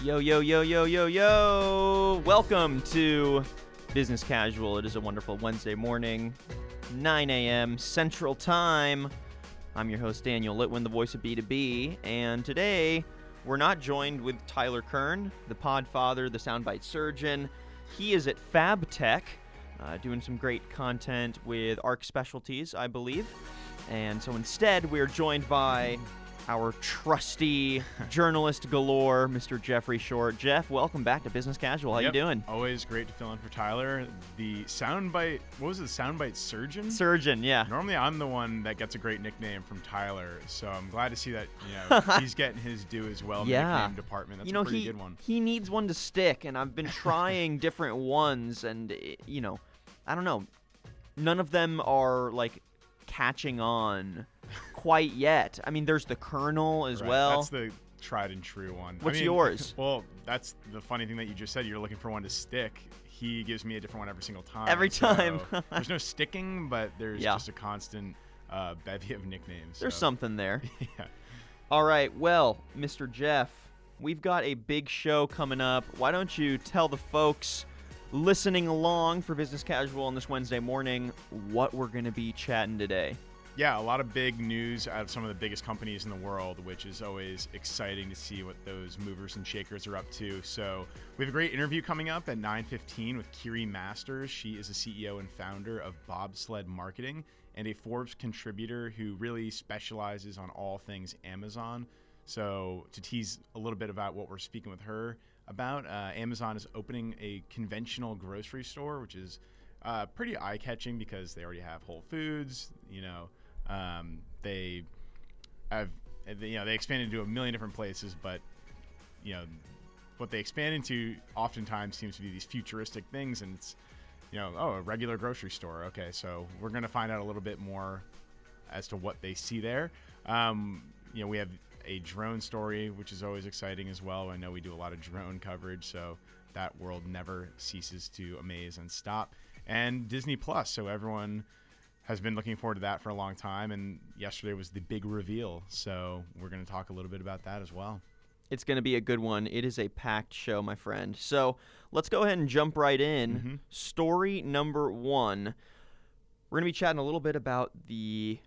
Yo, yo, yo, yo, yo, yo. Welcome to Business Casual. It is a wonderful Wednesday morning, 9 a.m. Central Time. I'm your host, Daniel Litwin, the voice of B2B. And today, we're not joined with Tyler Kern, the podfather, the soundbite surgeon. He is at FabTech, uh, doing some great content with Arc Specialties, I believe. And so instead, we're joined by our trusty journalist galore, Mr. Jeffrey Short. Jeff, welcome back to Business Casual. How Yep, you doing? Always great to fill in for Tyler. The soundbite, what was it? Soundbite surgeon. Surgeon, yeah. Normally, I'm the one that gets a great nickname from Tyler, so I'm glad to see that you know he's getting his due as well. In Yeah. the nickname department. That's you know a pretty he good one. he needs one to stick, and I've been trying different ones, and eh, you know, I don't know, none of them are like catching on quite yet. I mean, there's the Colonel as Right, well. That's the tried and true one. I What's mean, yours? Well, that's the funny thing that you just said. You're looking for one to stick. He gives me a different one every single time. Every so time. there's no sticking, but there's Yeah. just a constant uh, bevy of nicknames. There's so, something there. Yeah. All right, well, Mr. Jeff, we've got a big show coming up. Why don't you tell the folks listening along for Business Casual on this Wednesday morning what we're going to be chatting today? Yeah, a lot of big news out of some of the biggest companies in the world, which is always exciting to see what those movers and shakers are up to. So we have a great interview coming up at 9:15 with Kiri Masters. She is the CEO and founder of Bobsled Marketing and a Forbes contributor who really specializes on all things Amazon. So to tease a little bit about what we're speaking with her about, uh, Amazon is opening a conventional grocery store, which is uh, pretty eye-catching because they already have Whole Foods. You know, um, they have you know they expand into a million different places, but you know what they expand into oftentimes seems to be these futuristic things, and it's you know oh a regular grocery store. Okay, so we're gonna find out a little bit more as to what they see there. Um, you know, we have a drone story, which is always exciting as well. I know we do a lot of drone coverage, so that world never ceases to amaze and stop. And Disney Plus, so everyone has been looking forward to that for a long time. And yesterday was the big reveal, so we're going to talk a little bit about that as well. It's going to be a good one. It is a packed show, my friend. So let's go ahead and jump right in. Mhm. Story number one. We're going to be chatting a little bit about the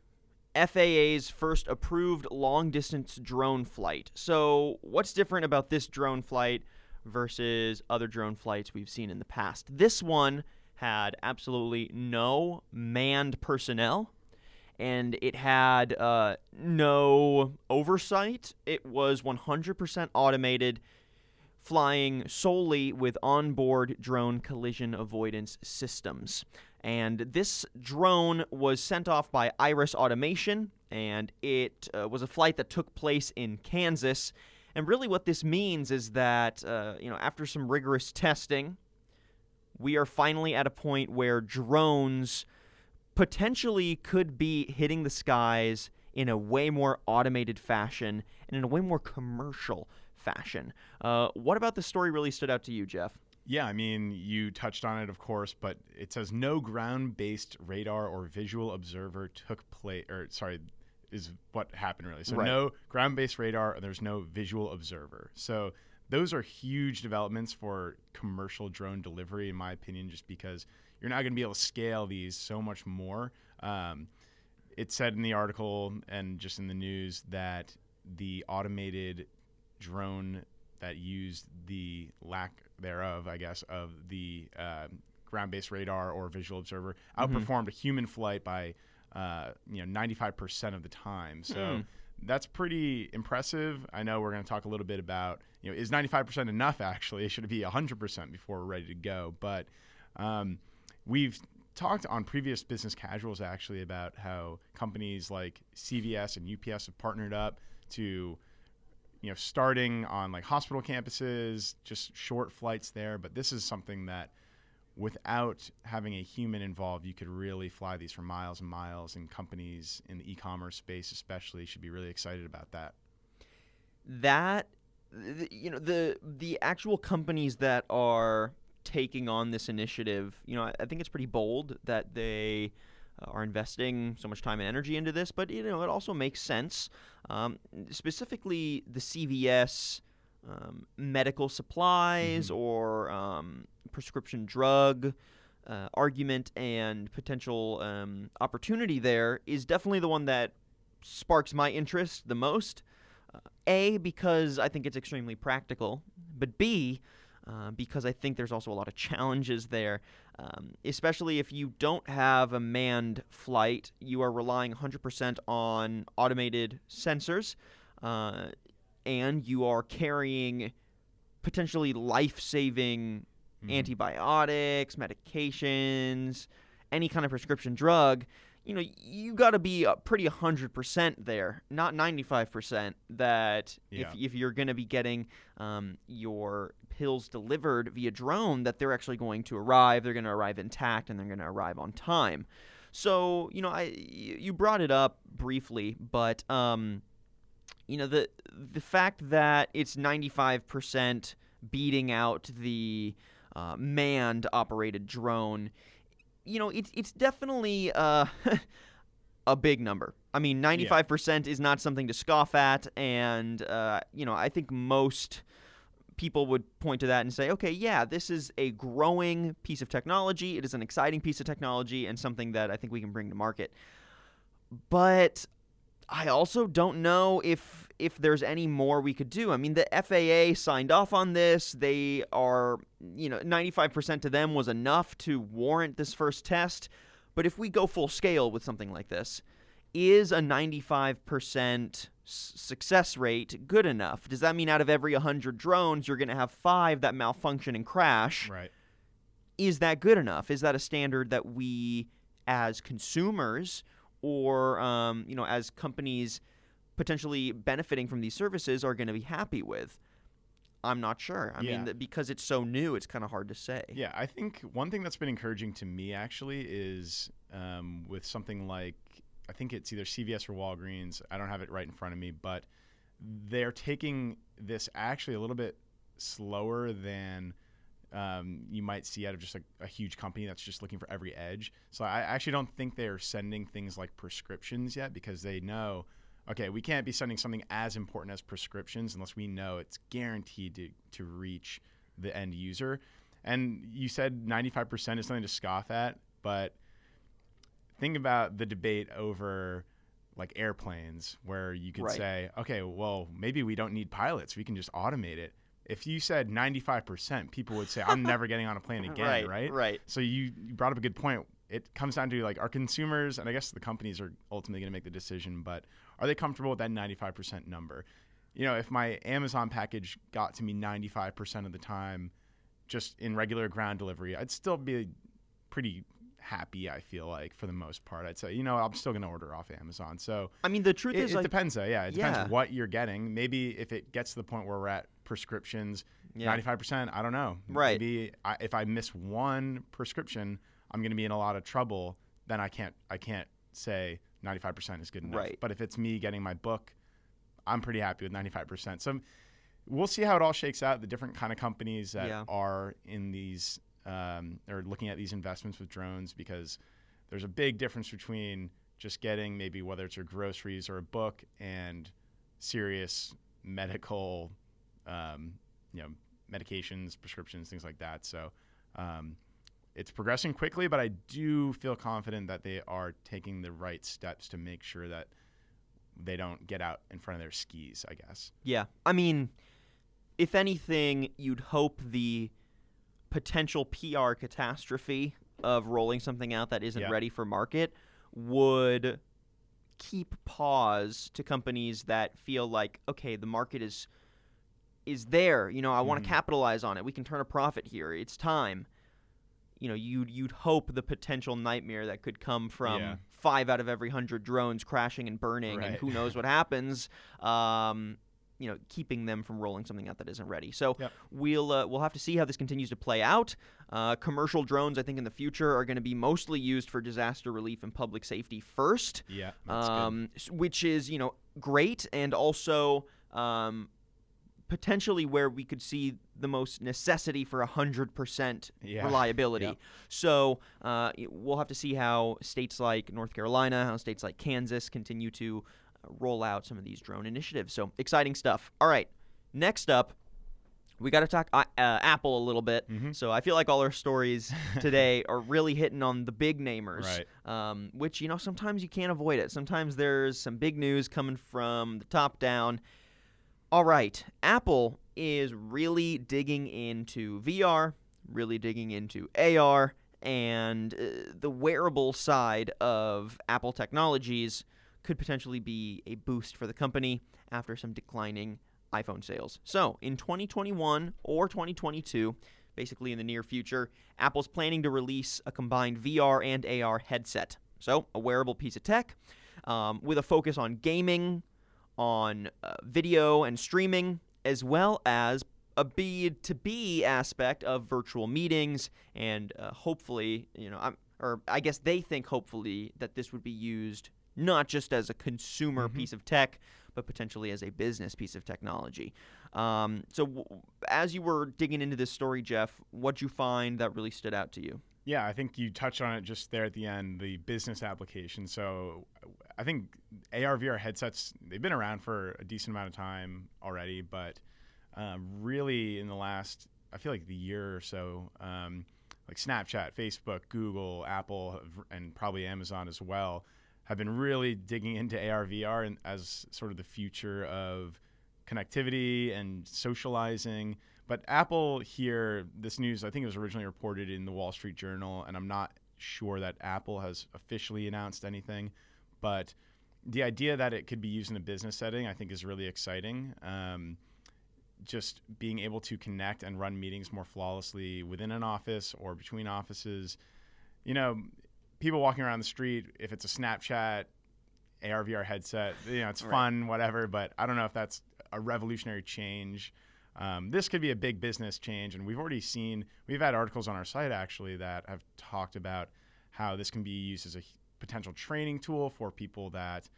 FAA's first approved long distance drone flight. So, what's different about this drone flight versus other drone flights we've seen in the past? This one had absolutely no manned personnel and it had uh, no oversight. It was 100% automated, flying solely with onboard drone collision avoidance systems. And this drone was sent off by Iris Automation, and it uh, was a flight that took place in Kansas. And really, what this means is that, uh, you know, after some rigorous testing, we are finally at a point where drones potentially could be hitting the skies in a way more automated fashion and in a way more commercial fashion. Uh, what about the story really stood out to you, Jeff? Yeah, I mean, you touched on it, of course, but it says no ground-based radar or visual observer took place, or sorry, is what happened really. So Right. no ground-based radar, and there's no visual observer. So those are huge developments for commercial drone delivery, in my opinion, just because you're not going to be able to scale these so much more. Um, it said in the article and just in the news that the automated drone that used the lack thereof, I guess, of the uh, ground-based radar or visual observer outperformed a human flight by uh, you know 95% of the time. So Hmm. that's pretty impressive. I know we're going to talk a little bit about you know is 95% enough actually? Should it be 100% before we're ready to go? But um, we've talked on previous business casuals actually about how companies like CVS and UPS have partnered up to you know starting on like hospital campuses just short flights there. But this is something that without having a human involved you could really fly these for miles and miles and companies in the e-commerce space especially should be really excited about that. That, you know, the the actual companies that are taking on this initiative, you know, I, I think it's pretty bold that they are investing so much time and energy into this, but you know, it also makes sense. Um, specifically, the CVS um, medical supplies Mhm. or um, prescription drug uh, argument and potential um, opportunity there is definitely the one that sparks my interest the most. Uh, a, because I think it's extremely practical, but B, uh, because I think there's also a lot of challenges there. Um, especially if you don't have a manned flight, you are relying 100% on automated sensors, uh, and you are carrying potentially life saving Mhm. antibiotics, medications, any kind of prescription drug, you know, you got to be pretty 100% there, not 95% that Yeah. if, if you're going to be getting um, your pills delivered via drone, that they're actually going to arrive, they're going to arrive intact, and they're going to arrive on time. So, you know, I you brought it up briefly, but um, you know the the fact that it's 95% beating out the uh, manned operated drone, you know, it's it's definitely uh, a big number. I mean, 95% is not something to scoff at, and uh, you know, I think most people would point to that and say, okay, yeah, this is a growing piece of technology. It is an exciting piece of technology and something that I think we can bring to market. But I also don't know if if there's any more we could do. I mean, the FAA signed off on this. They are, you know, 95% to them was enough to warrant this first test. But if we go full scale with something like this, is a 95% s- success rate good enough? Does that mean out of every 100 drones, you're going to have five that malfunction and crash? Right. is that good enough? Is that a standard that we, as consumers, or um, you know, as companies potentially benefiting from these services, are going to be happy with? I'm not sure. I Yeah. mean, th- because it's so new, it's kind of hard to say. Yeah, I think one thing that's been encouraging to me actually is um, with something like I think it's either CVS or Walgreens. I don't have it right in front of me, but they're taking this actually a little bit slower than um, you might see out of just a, a huge company that's just looking for every edge. So I actually don't think they're sending things like prescriptions yet because they know, okay, we can't be sending something as important as prescriptions unless we know it's guaranteed to, to reach the end user. And you said 95% is something to scoff at, but think about the debate over like airplanes where you could Right. say, okay, well, maybe we don't need pilots. We can just automate it. If you said 95%, people would say, I'm never getting on a plane again, right, right? right. So you, you brought up a good point. It comes down to like our consumers, and I guess the companies are ultimately going to make the decision, but are they comfortable with that 95% number? You know, if my Amazon package got to me 95% of the time, just in regular ground delivery, I'd still be pretty happy. I feel like for the most part, I'd say, you know, I'm still going to order off Amazon. So I mean, the truth it, is, it like, depends, though. Yeah, it Yeah. depends what you're getting. Maybe if it gets to the point where we're at prescriptions, yeah, 95%, I don't know. Right. Maybe I, if I miss one prescription, I'm going to be in a lot of trouble. Then I can't I can't say 95% is good enough. Right. But if it's me getting my book, I'm pretty happy with 95%. So we'll see how it all shakes out. The different kind of companies that Yeah. are in these um, or looking at these investments with drones because there's a big difference between just getting maybe whether it's your groceries or a book and serious medical, um, you know, medications, prescriptions, things like that. So um, it's progressing quickly, but I do feel confident that they are taking the right steps to make sure that they don't get out in front of their skis. I guess. Yeah. I mean, if anything, you'd hope the potential PR catastrophe of rolling something out that isn't Yeah. ready for market would keep pause to companies that feel like, okay, the market is is there. You know, I want Mhm. to capitalize on it. We can turn a profit here. It's time. You know, you'd you'd hope the potential nightmare that could come from Yeah. five out of every hundred drones crashing and burning, and who knows what happens. Um, you know, keeping them from rolling something out that isn't ready. So Yep. we'll uh, we'll have to see how this continues to play out. Uh, commercial drones, I think, in the future are going to be mostly used for disaster relief and public safety first, Yeah. Um, which is you know great, and also um, potentially where we could see the most necessity for hundred percent Yeah. reliability. Yep. So uh, we'll have to see how states like North Carolina, how states like Kansas continue to uh, roll out some of these drone initiatives. So exciting stuff. All right, next up, we got to talk uh, uh, Apple a little bit. Mhm. So I feel like all our stories today are really hitting on the big namers, Right. um, which you know sometimes you can't avoid it. Sometimes there's some big news coming from the top down. All right, Apple is really digging into VR, really digging into AR, and uh, the wearable side of Apple technologies could potentially be a boost for the company after some declining iPhone sales. So, in 2021 or 2022, basically in the near future, Apple's planning to release a combined VR and AR headset. So, a wearable piece of tech um, with a focus on gaming, on uh, video and streaming, as well as a B2B aspect of virtual meetings, and uh, hopefully, you know, I'm, or I guess they think hopefully that this would be used not just as a consumer Mhm. piece of tech, but potentially as a business piece of technology. Um, so, w- as you were digging into this story, Jeff, what'd you find that really stood out to you? Yeah, I think you touched on it just there at the end, the business application. So I think AR VR headsets, they've been around for a decent amount of time already, but um, really in the last, I feel like the year or so, um, like Snapchat, Facebook, Google, Apple, and probably Amazon as well, have been really digging into AR VR as sort of the future of connectivity and socializing. But Apple here, this news, I think it was originally reported in the Wall Street Journal, and I'm not sure that Apple has officially announced anything. But the idea that it could be used in a business setting, I think, is really exciting. Um, just being able to connect and run meetings more flawlessly within an office or between offices. You know, people walking around the street, if it's a Snapchat, AR VR headset, you know, it's Right. fun, whatever, but I don't know if that's a revolutionary change. Um, this could be a big business change, and we've already seen, we've had articles on our site actually that have talked about how this can be used as a potential training tool for people that,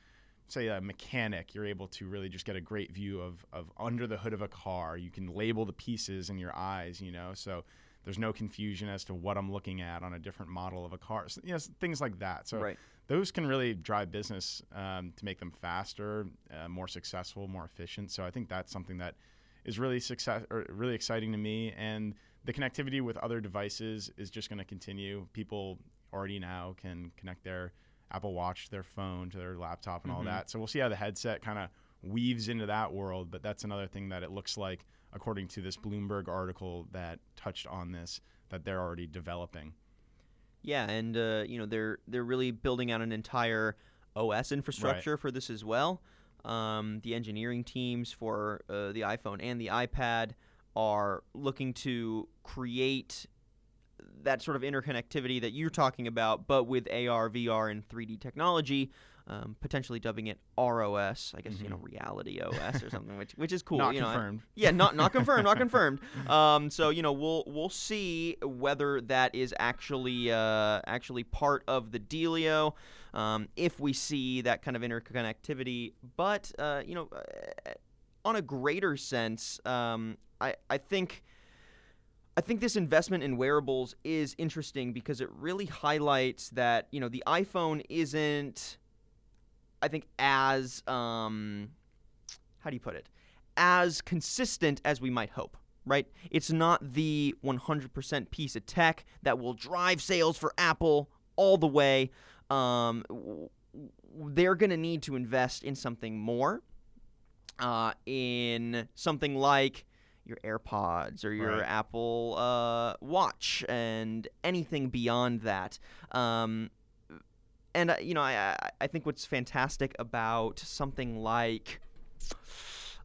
say, a mechanic. You're able to really just get a great view of, of under the hood of a car. You can label the pieces in your eyes, you know, so there's no confusion as to what I'm looking at on a different model of a car. So, you know, things like that. So right. those can really drive business um, to make them faster, uh, more successful, more efficient. So I think that's something that is really success or really exciting to me. And the connectivity with other devices is just going to continue. People already now can connect their Apple Watch their phone to their laptop and all Mhm. that. So we'll see how the headset kind of weaves into that world. But that's another thing that it looks like, according to this Bloomberg article that touched on this, that they're already developing. Yeah, and uh, you know they're they're really building out an entire OS infrastructure for this as well. Um, the engineering teams for uh, the iPhone and the iPad are looking to create that sort of interconnectivity that you're talking about, but with AR, VR, and 3D technology. Um, potentially dubbing it ROS, I guess you know Reality OS or something, which which is cool. Not you know, I- confirmed. yeah, not not confirmed, not confirmed. Um, so you know, we'll we'll see whether that is actually uh, actually part of the dealio. Um, if we see that kind of interconnectivity, but uh, you know, uh, on a greater sense, um, I I think. I think this investment in wearables is interesting because it really highlights that you know the iPhone isn't, I think, as um, how do you put it, as consistent as we might hope. Right? It's not the 100% piece of tech that will drive sales for Apple all the way. Um, they're going to need to invest in something more, uh, in something like your AirPods or your Right. Apple uh, Watch and anything beyond that. Um, and uh, you know, I, I I think what's fantastic about something like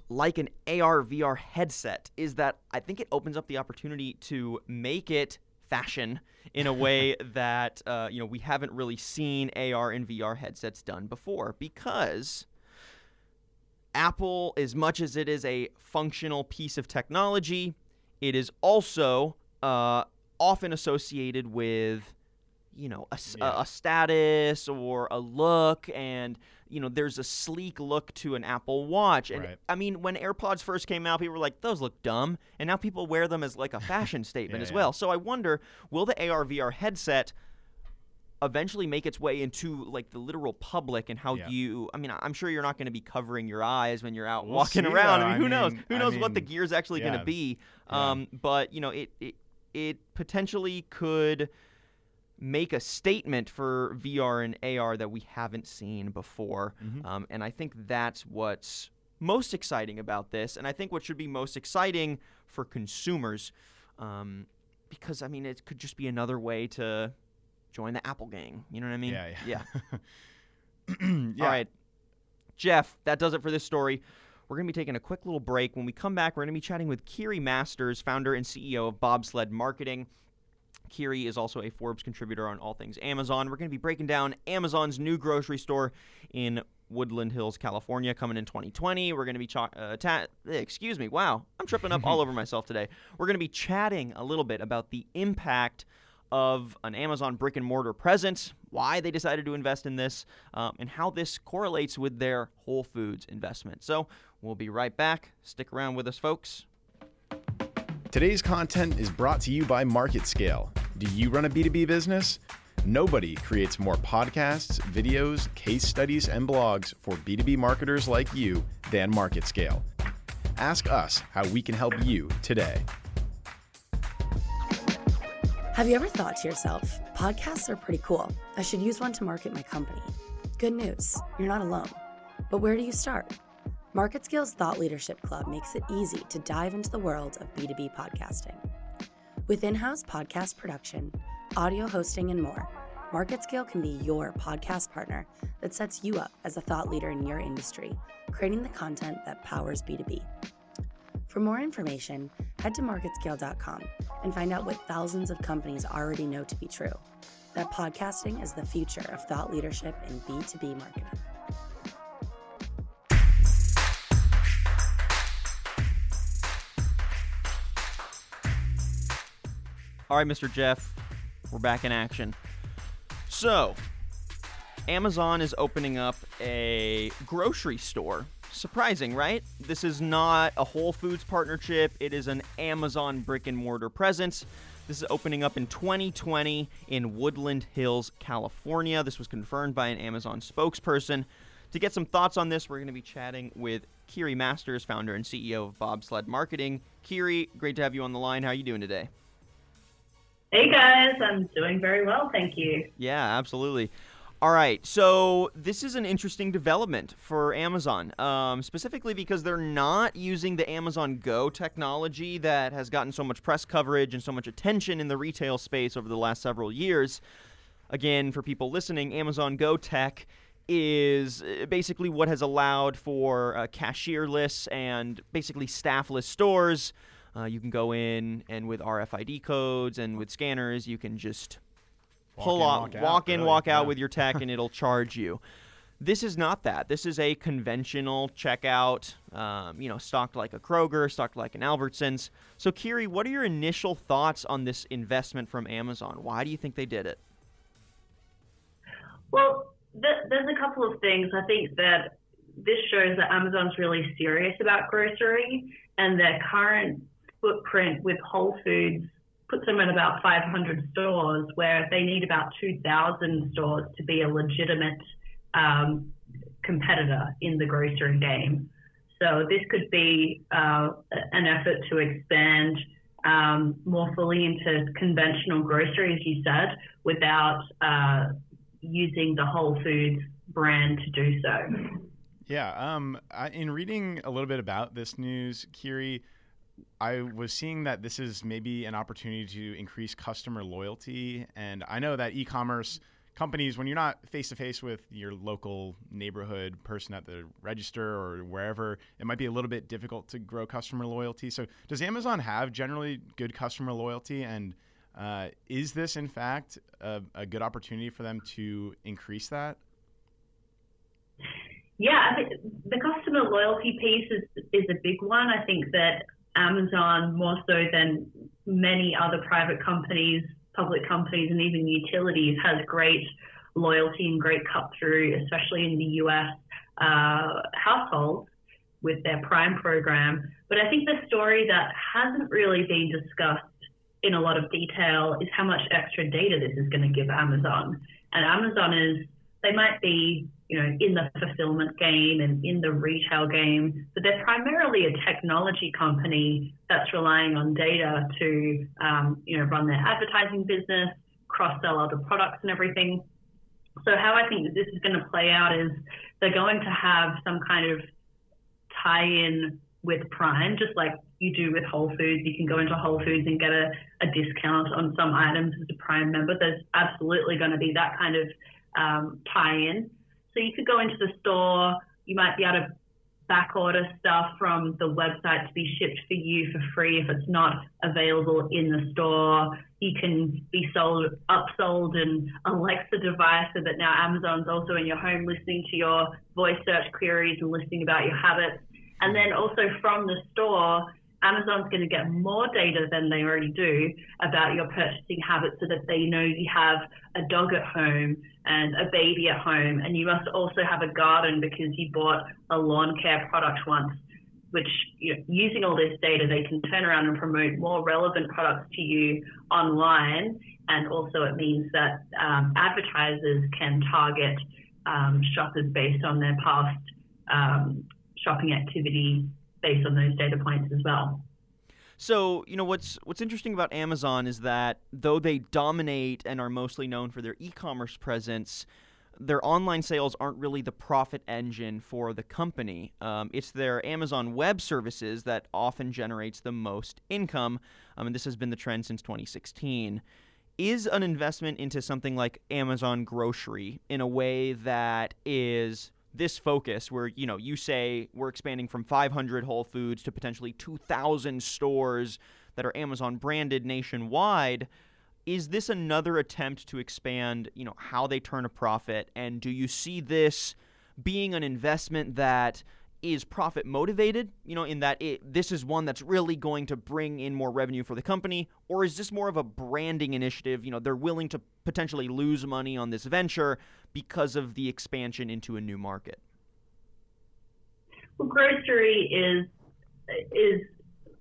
like an AR VR headset is that I think it opens up the opportunity to make it fashion in a way that uh, you know we haven't really seen AR and VR headsets done before because Apple, as much as it is a functional piece of technology, it is also uh, often associated with you know a, Yeah. a status or a look and you know there's a sleek look to an apple watch and Right. i mean when airpods first came out people were like those look dumb and now people wear them as like a fashion statement Yeah, as yeah. well so i wonder will the ar vr headset eventually make its way into like the literal public and how Yeah. you I mean I'm sure you're not going to be covering your eyes when you're out We'll walking around. though. I mean, I who knows? mean- Who I knows what the gear is actually going to be? Yeah. Um, but you know, it, it it potentially could make a statement for VR and AR that we haven't seen before. Mhm. Um, and I think that's what's most exciting about this. And I think what should be most exciting for consumers, um, because I mean, it could just be another way to join the Apple gang. You know what I mean? yeah, Yeah. yeah. All right. Jeff, that does it for this story. We're going to be taking a quick little break. When we come back, we're going to be chatting with Kiri Masters, founder and CEO of Bobsled Marketing. Kiri is also a Forbes contributor on all things Amazon. We're going to be breaking down Amazon's new grocery store in Woodland Hills, California, coming in 2020. We're going to be cha- uh, ta- excuse me. Wow, I'm tripping up all over myself today. We're going to be chatting a little bit about the impact of an Amazon brick and mortar presence, why they decided to invest in this, um, and how this correlates with their Whole Foods investment. So we'll be right back. Stick around with us, folks. Today's content is brought to you by MarketScale. Do you run a B2B business? Nobody creates more podcasts, videos, case studies, and blogs for B2B marketers like you than MarketScale. Ask us how we can help you today. Have you ever thought to yourself, podcasts are pretty cool. I should use one to market my company? Good news, you're not alone. But where do you start? MarketScale's Thought Leadership Club makes it easy to dive into the world of B2B podcasting. With in house podcast production, audio hosting, and more, MarketScale can be your podcast partner that sets you up as a thought leader in your industry, creating the content that powers B2B. For more information, head to marketscale.com and find out what thousands of companies already know to be true that podcasting is the future of thought leadership in B2B marketing. All right, Mr. Jeff, we're back in action. So, Amazon is opening up a grocery store. Surprising, right? This is not a Whole Foods partnership, it is an Amazon brick and mortar presence. This is opening up in 2020 in Woodland Hills, California. This was confirmed by an Amazon spokesperson. To get some thoughts on this, we're going to be chatting with Kiri Masters, founder and CEO of Bobsled Marketing. Kiri, great to have you on the line. How are you doing today? Hey guys, I'm doing very well, thank you. Yeah, absolutely. All right, so this is an interesting development for Amazon, um, specifically because they're not using the Amazon Go technology that has gotten so much press coverage and so much attention in the retail space over the last several years. Again, for people listening, Amazon Go tech is uh, basically what has allowed for uh, cashierless and basically staffless stores. Uh, you can go in and with RFID codes and with scanners, you can just Walk pull in, off, walk out, walk in, really, walk out yeah. with your tech, and it'll charge you. This is not that. This is a conventional checkout, um, you know, stocked like a Kroger, stocked like an Albertsons. So, Kiri, what are your initial thoughts on this investment from Amazon? Why do you think they did it? Well, th- there's a couple of things. I think that this shows that Amazon's really serious about grocery and their current footprint with Whole Foods puts them at about 500 stores, where they need about 2,000 stores to be a legitimate um, competitor in the grocery game. So this could be uh, an effort to expand um, more fully into conventional grocery, as you said, without uh, using the Whole Foods brand to do so. Yeah. Um, I, in reading a little bit about this news, Kiri, I was seeing that this is maybe an opportunity to increase customer loyalty. And I know that e commerce companies, when you're not face to face with your local neighborhood person at the register or wherever, it might be a little bit difficult to grow customer loyalty. So, does Amazon have generally good customer loyalty? And uh, is this, in fact, a, a good opportunity for them to increase that? Yeah, I think the customer loyalty piece is, is a big one. I think that Amazon, more so than many other private companies, public companies, and even utilities, has great loyalty and great cut through, especially in the US uh, households with their Prime program. But I think the story that hasn't really been discussed in a lot of detail is how much extra data this is going to give Amazon. And Amazon is, they might be, you know, in the fulfillment game and in the retail game, but they're primarily a technology company that's relying on data to, um, you know, run their advertising business, cross sell other products and everything. So how I think that this is going to play out is they're going to have some kind of tie-in with Prime, just like you do with Whole Foods. You can go into Whole Foods and get a, a discount on some items as a Prime member. There's absolutely going to be that kind of um, tie-in. So you could go into the store. You might be able to back order stuff from the website to be shipped for you for free if it's not available in the store. You can be sold, upsold an Alexa device so that now Amazon's also in your home listening to your voice search queries and listening about your habits. And then also from the store, Amazon's going to get more data than they already do about your purchasing habits so that they know you have a dog at home and a baby at home, and you must also have a garden because you bought a lawn care product once. Which, you know, using all this data, they can turn around and promote more relevant products to you online. And also, it means that um, advertisers can target um, shoppers based on their past um, shopping activity based on those data points as well. So, you know, what's what's interesting about Amazon is that though they dominate and are mostly known for their e-commerce presence, their online sales aren't really the profit engine for the company. Um, it's their Amazon Web Services that often generates the most income, um, and this has been the trend since 2016. Is an investment into something like Amazon Grocery in a way that is this focus where you know you say we're expanding from 500 Whole Foods to potentially 2,000 stores that are Amazon branded nationwide. Is this another attempt to expand, you know, how they turn a profit? And do you see this being an investment that is profit motivated, you know, in that it, this is one that's really going to bring in more revenue for the company? Or is this more of a branding initiative? You know, they're willing to potentially lose money on this venture because of the expansion into a new market? Well, grocery is is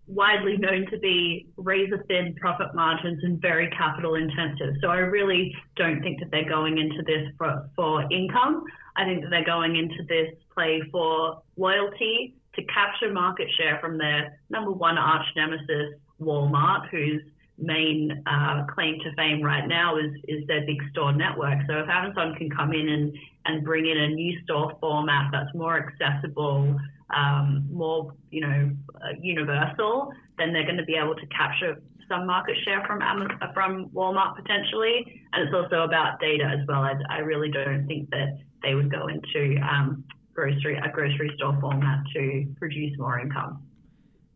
widely known to be razor thin profit margins and very capital intensive. So I really don't think that they're going into this for, for income. I think that they're going into this play for loyalty to capture market share from their number one arch nemesis, Walmart, whose main uh, claim to fame right now is, is their big store network. So if Amazon can come in and, and bring in a new store format that's more accessible, um, more you know uh, universal, then they're going to be able to capture some market share from Amazon, from Walmart potentially. And it's also about data as well. I, I really don't think that they would go into um, grocery a grocery store format to produce more income.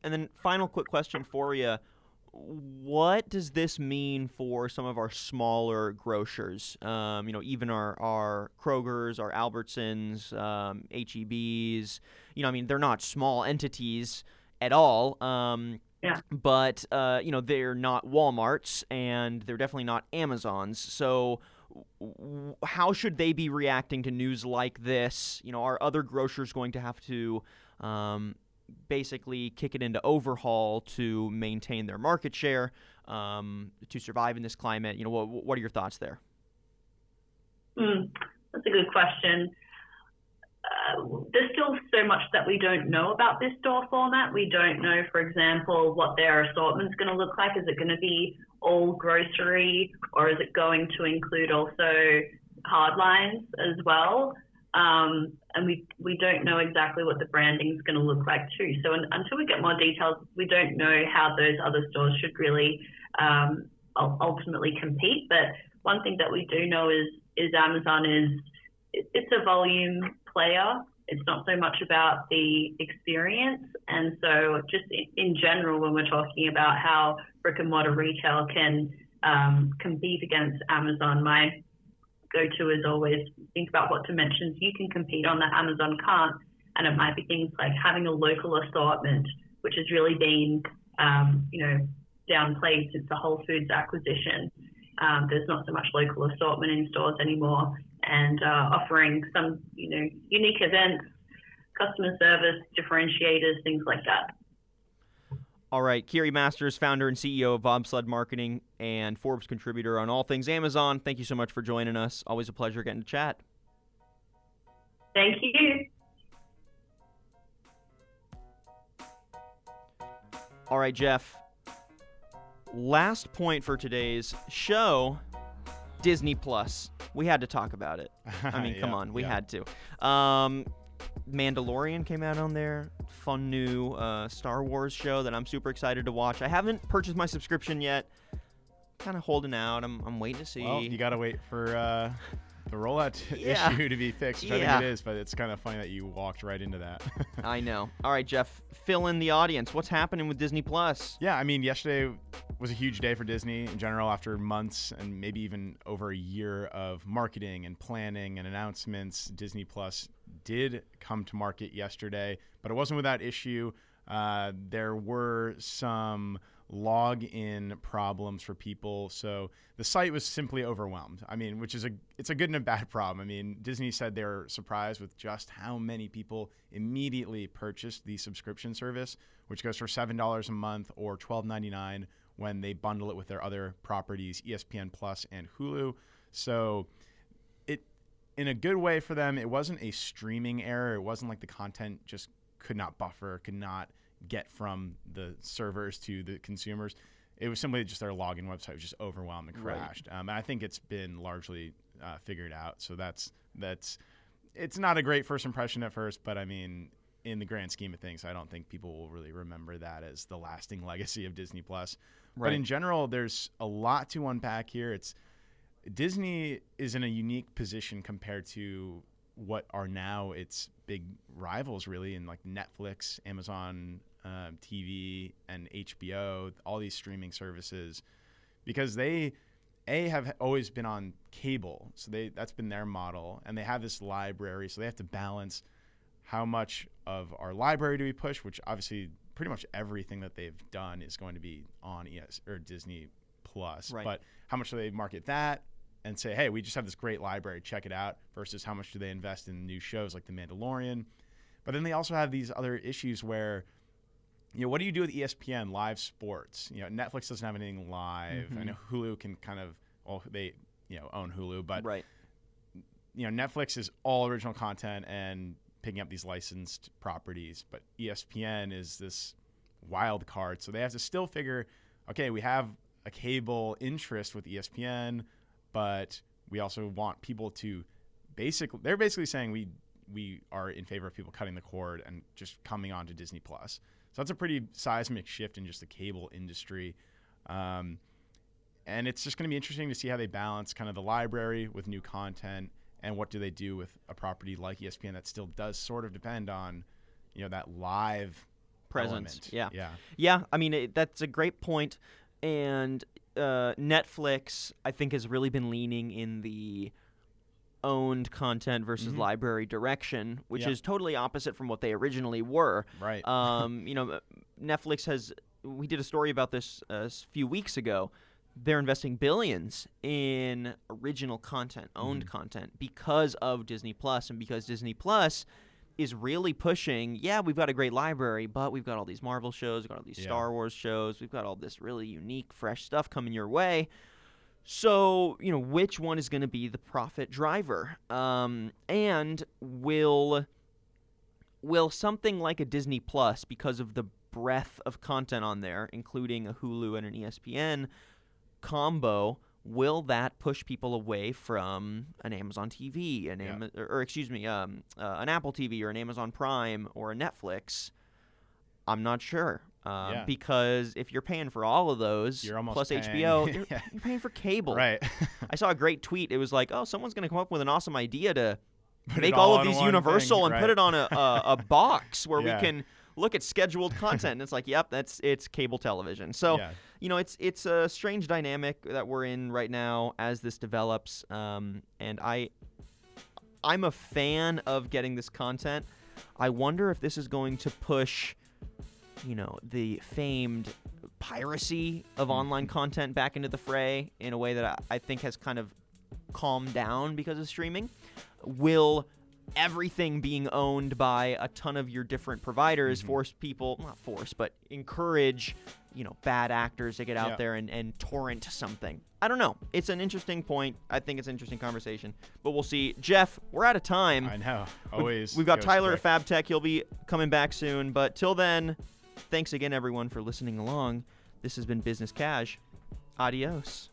And then, final quick question for you: What does this mean for some of our smaller grocers? Um, you know, even our our Krogers, our Albertsons, um, HEBs. You know, I mean, they're not small entities at all. Um, yeah. But uh, you know, they're not WalMarts, and they're definitely not Amazons. So how should they be reacting to news like this? You know, are other grocers going to have to um, basically kick it into overhaul to maintain their market share um, to survive in this climate? You know, what, what are your thoughts there? Mm, that's a good question. Uh, there's still so much that we don't know about this store format. We don't know, for example, what their assortment is going to look like. Is it going to be all grocery, or is it going to include also hard lines as well? Um, and we we don't know exactly what the branding is going to look like too. So un, until we get more details, we don't know how those other stores should really um, ultimately compete. But one thing that we do know is is Amazon is it's a volume player it's not so much about the experience. And so, just in general, when we're talking about how brick and mortar retail can um, compete against Amazon, my go to is always think about what dimensions you can compete on that Amazon can't. And it might be things like having a local assortment, which has really been, um, you know, downplayed since the Whole Foods acquisition. Um, there's not so much local assortment in stores anymore and uh, offering some, you know, unique events, customer service differentiators, things like that. All right, Kiri Masters, founder and CEO of Bobsled Marketing and Forbes contributor on all things Amazon. Thank you so much for joining us. Always a pleasure getting to chat. Thank you. All right, Jeff. Last point for today's show Disney Plus. We had to talk about it. I mean, come Yeah, on, we yeah. had to. Um, Mandalorian came out on there. Fun new uh, Star Wars show that I'm super excited to watch. I haven't purchased my subscription yet. Kind of holding out. I'm, I'm waiting to see. Well, you gotta wait for uh, the rollout Yeah. issue to be fixed, which I think it is. But it's kind of funny that you walked right into that. I know. All right, Jeff, fill in the audience. What's happening with Disney Plus? Yeah, I mean, yesterday was a huge day for Disney in general after months and maybe even over a year of marketing and planning and announcements. Disney Plus did come to market yesterday, but it wasn't without issue. Uh, there were some login problems for people, so the site was simply overwhelmed. I mean, which is a it's a good and a bad problem. I mean, Disney said they're surprised with just how many people immediately purchased the subscription service, which goes for seven dollars a month or twelve ninety nine when they bundle it with their other properties, ESPN Plus and Hulu. So it in a good way for them, it wasn't a streaming error. It wasn't like the content just could not buffer, could not get from the servers to the consumers. It was simply just their login website was just overwhelmed and Right. crashed. Um, and I think it's been largely uh, figured out. So that's that's it's not a great first impression at first, but I mean, in the grand scheme of things, I don't think people will really remember that as the lasting legacy of Disney Plus. But in general, there's a lot to unpack here. It's Disney is in a unique position compared to what are now its big rivals, really, in like Netflix, Amazon um, TV, and HBO, all these streaming services, because they a have always been on cable, so they that's been their model, and they have this library, so they have to balance how much of our library do we push, which obviously pretty much everything that they've done is going to be on ES or Disney Plus, Right. but how much do they market that and say, hey, we just have this great library, check it out, versus how much do they invest in new shows like The Mandalorian? But then they also have these other issues where, you know, what do you do with ESPN live sports? You know, Netflix doesn't have anything live. I mm-hmm. know Hulu can kind of, well, they, you know, own Hulu, but right. you know, Netflix is all original content and picking up these licensed properties, but ESPN is this wild card. So they have to still figure, okay, we have a cable interest with ESPN, but we also want people to basically they're basically saying we we are in favor of people cutting the cord and just coming on to Disney Plus. So that's a pretty seismic shift in just the cable industry. Um, and it's just going to be interesting to see how they balance kind of the library with new content and what do they do with a property like ESPN that still does sort of depend on you know that live Presence. Yeah. yeah Yeah, I mean it, that's a great point, and uh, Netflix I think has really been leaning in the owned content versus Mhm. library direction, which is totally opposite from what they originally were. right Um, you know, Netflix has. We did a story about this uh, a few weeks ago. They're investing billions in original content, owned Mm-hmm. content, because of Disney Plus, and because Disney Plus is really pushing. Yeah, we've got a great library, but we've got all these Marvel shows, we've got all these Yeah. Star Wars shows, we've got all this really unique, fresh stuff coming your way. So, you know, which one is going to be the profit driver? Um, and will will something like a Disney Plus, because of the breadth of content on there, including a Hulu and an ESPN combo, will that push people away from an Amazon TV, an Yeah. Ama- or, or excuse me, um, uh, an Apple TV or an Amazon Prime or a Netflix? I'm not sure. Uh, Yeah. Because if you're paying for all of those You're plus paying- HBO, you're, Yeah. you're paying for cable. right I saw a great tweet. It was like, oh, someone's going to come up with an awesome idea to Put make all of these universal thing, and put it on a, a, a box where we can look at scheduled content. and it's like, yep, that's it's cable television. So Yeah. you know, it's it's a strange dynamic that we're in right now as this develops. Um, and I I'm a fan of getting this content. I wonder if this is going to push, you know, the famed piracy of online content back into the fray in a way that I, I think has kind of calmed down because of streaming. Will everything being owned by a ton of your different providers Mm-hmm. force people not force but encourage you know bad actors to get out Yeah. there and, and torrent something i don't know it's an interesting point i think it's an interesting conversation but we'll see jeff we're out of time I know. We've- Always. we've got tyler quick. at fabtech he'll be coming back soon but till then thanks again everyone for listening along this has been business cash adios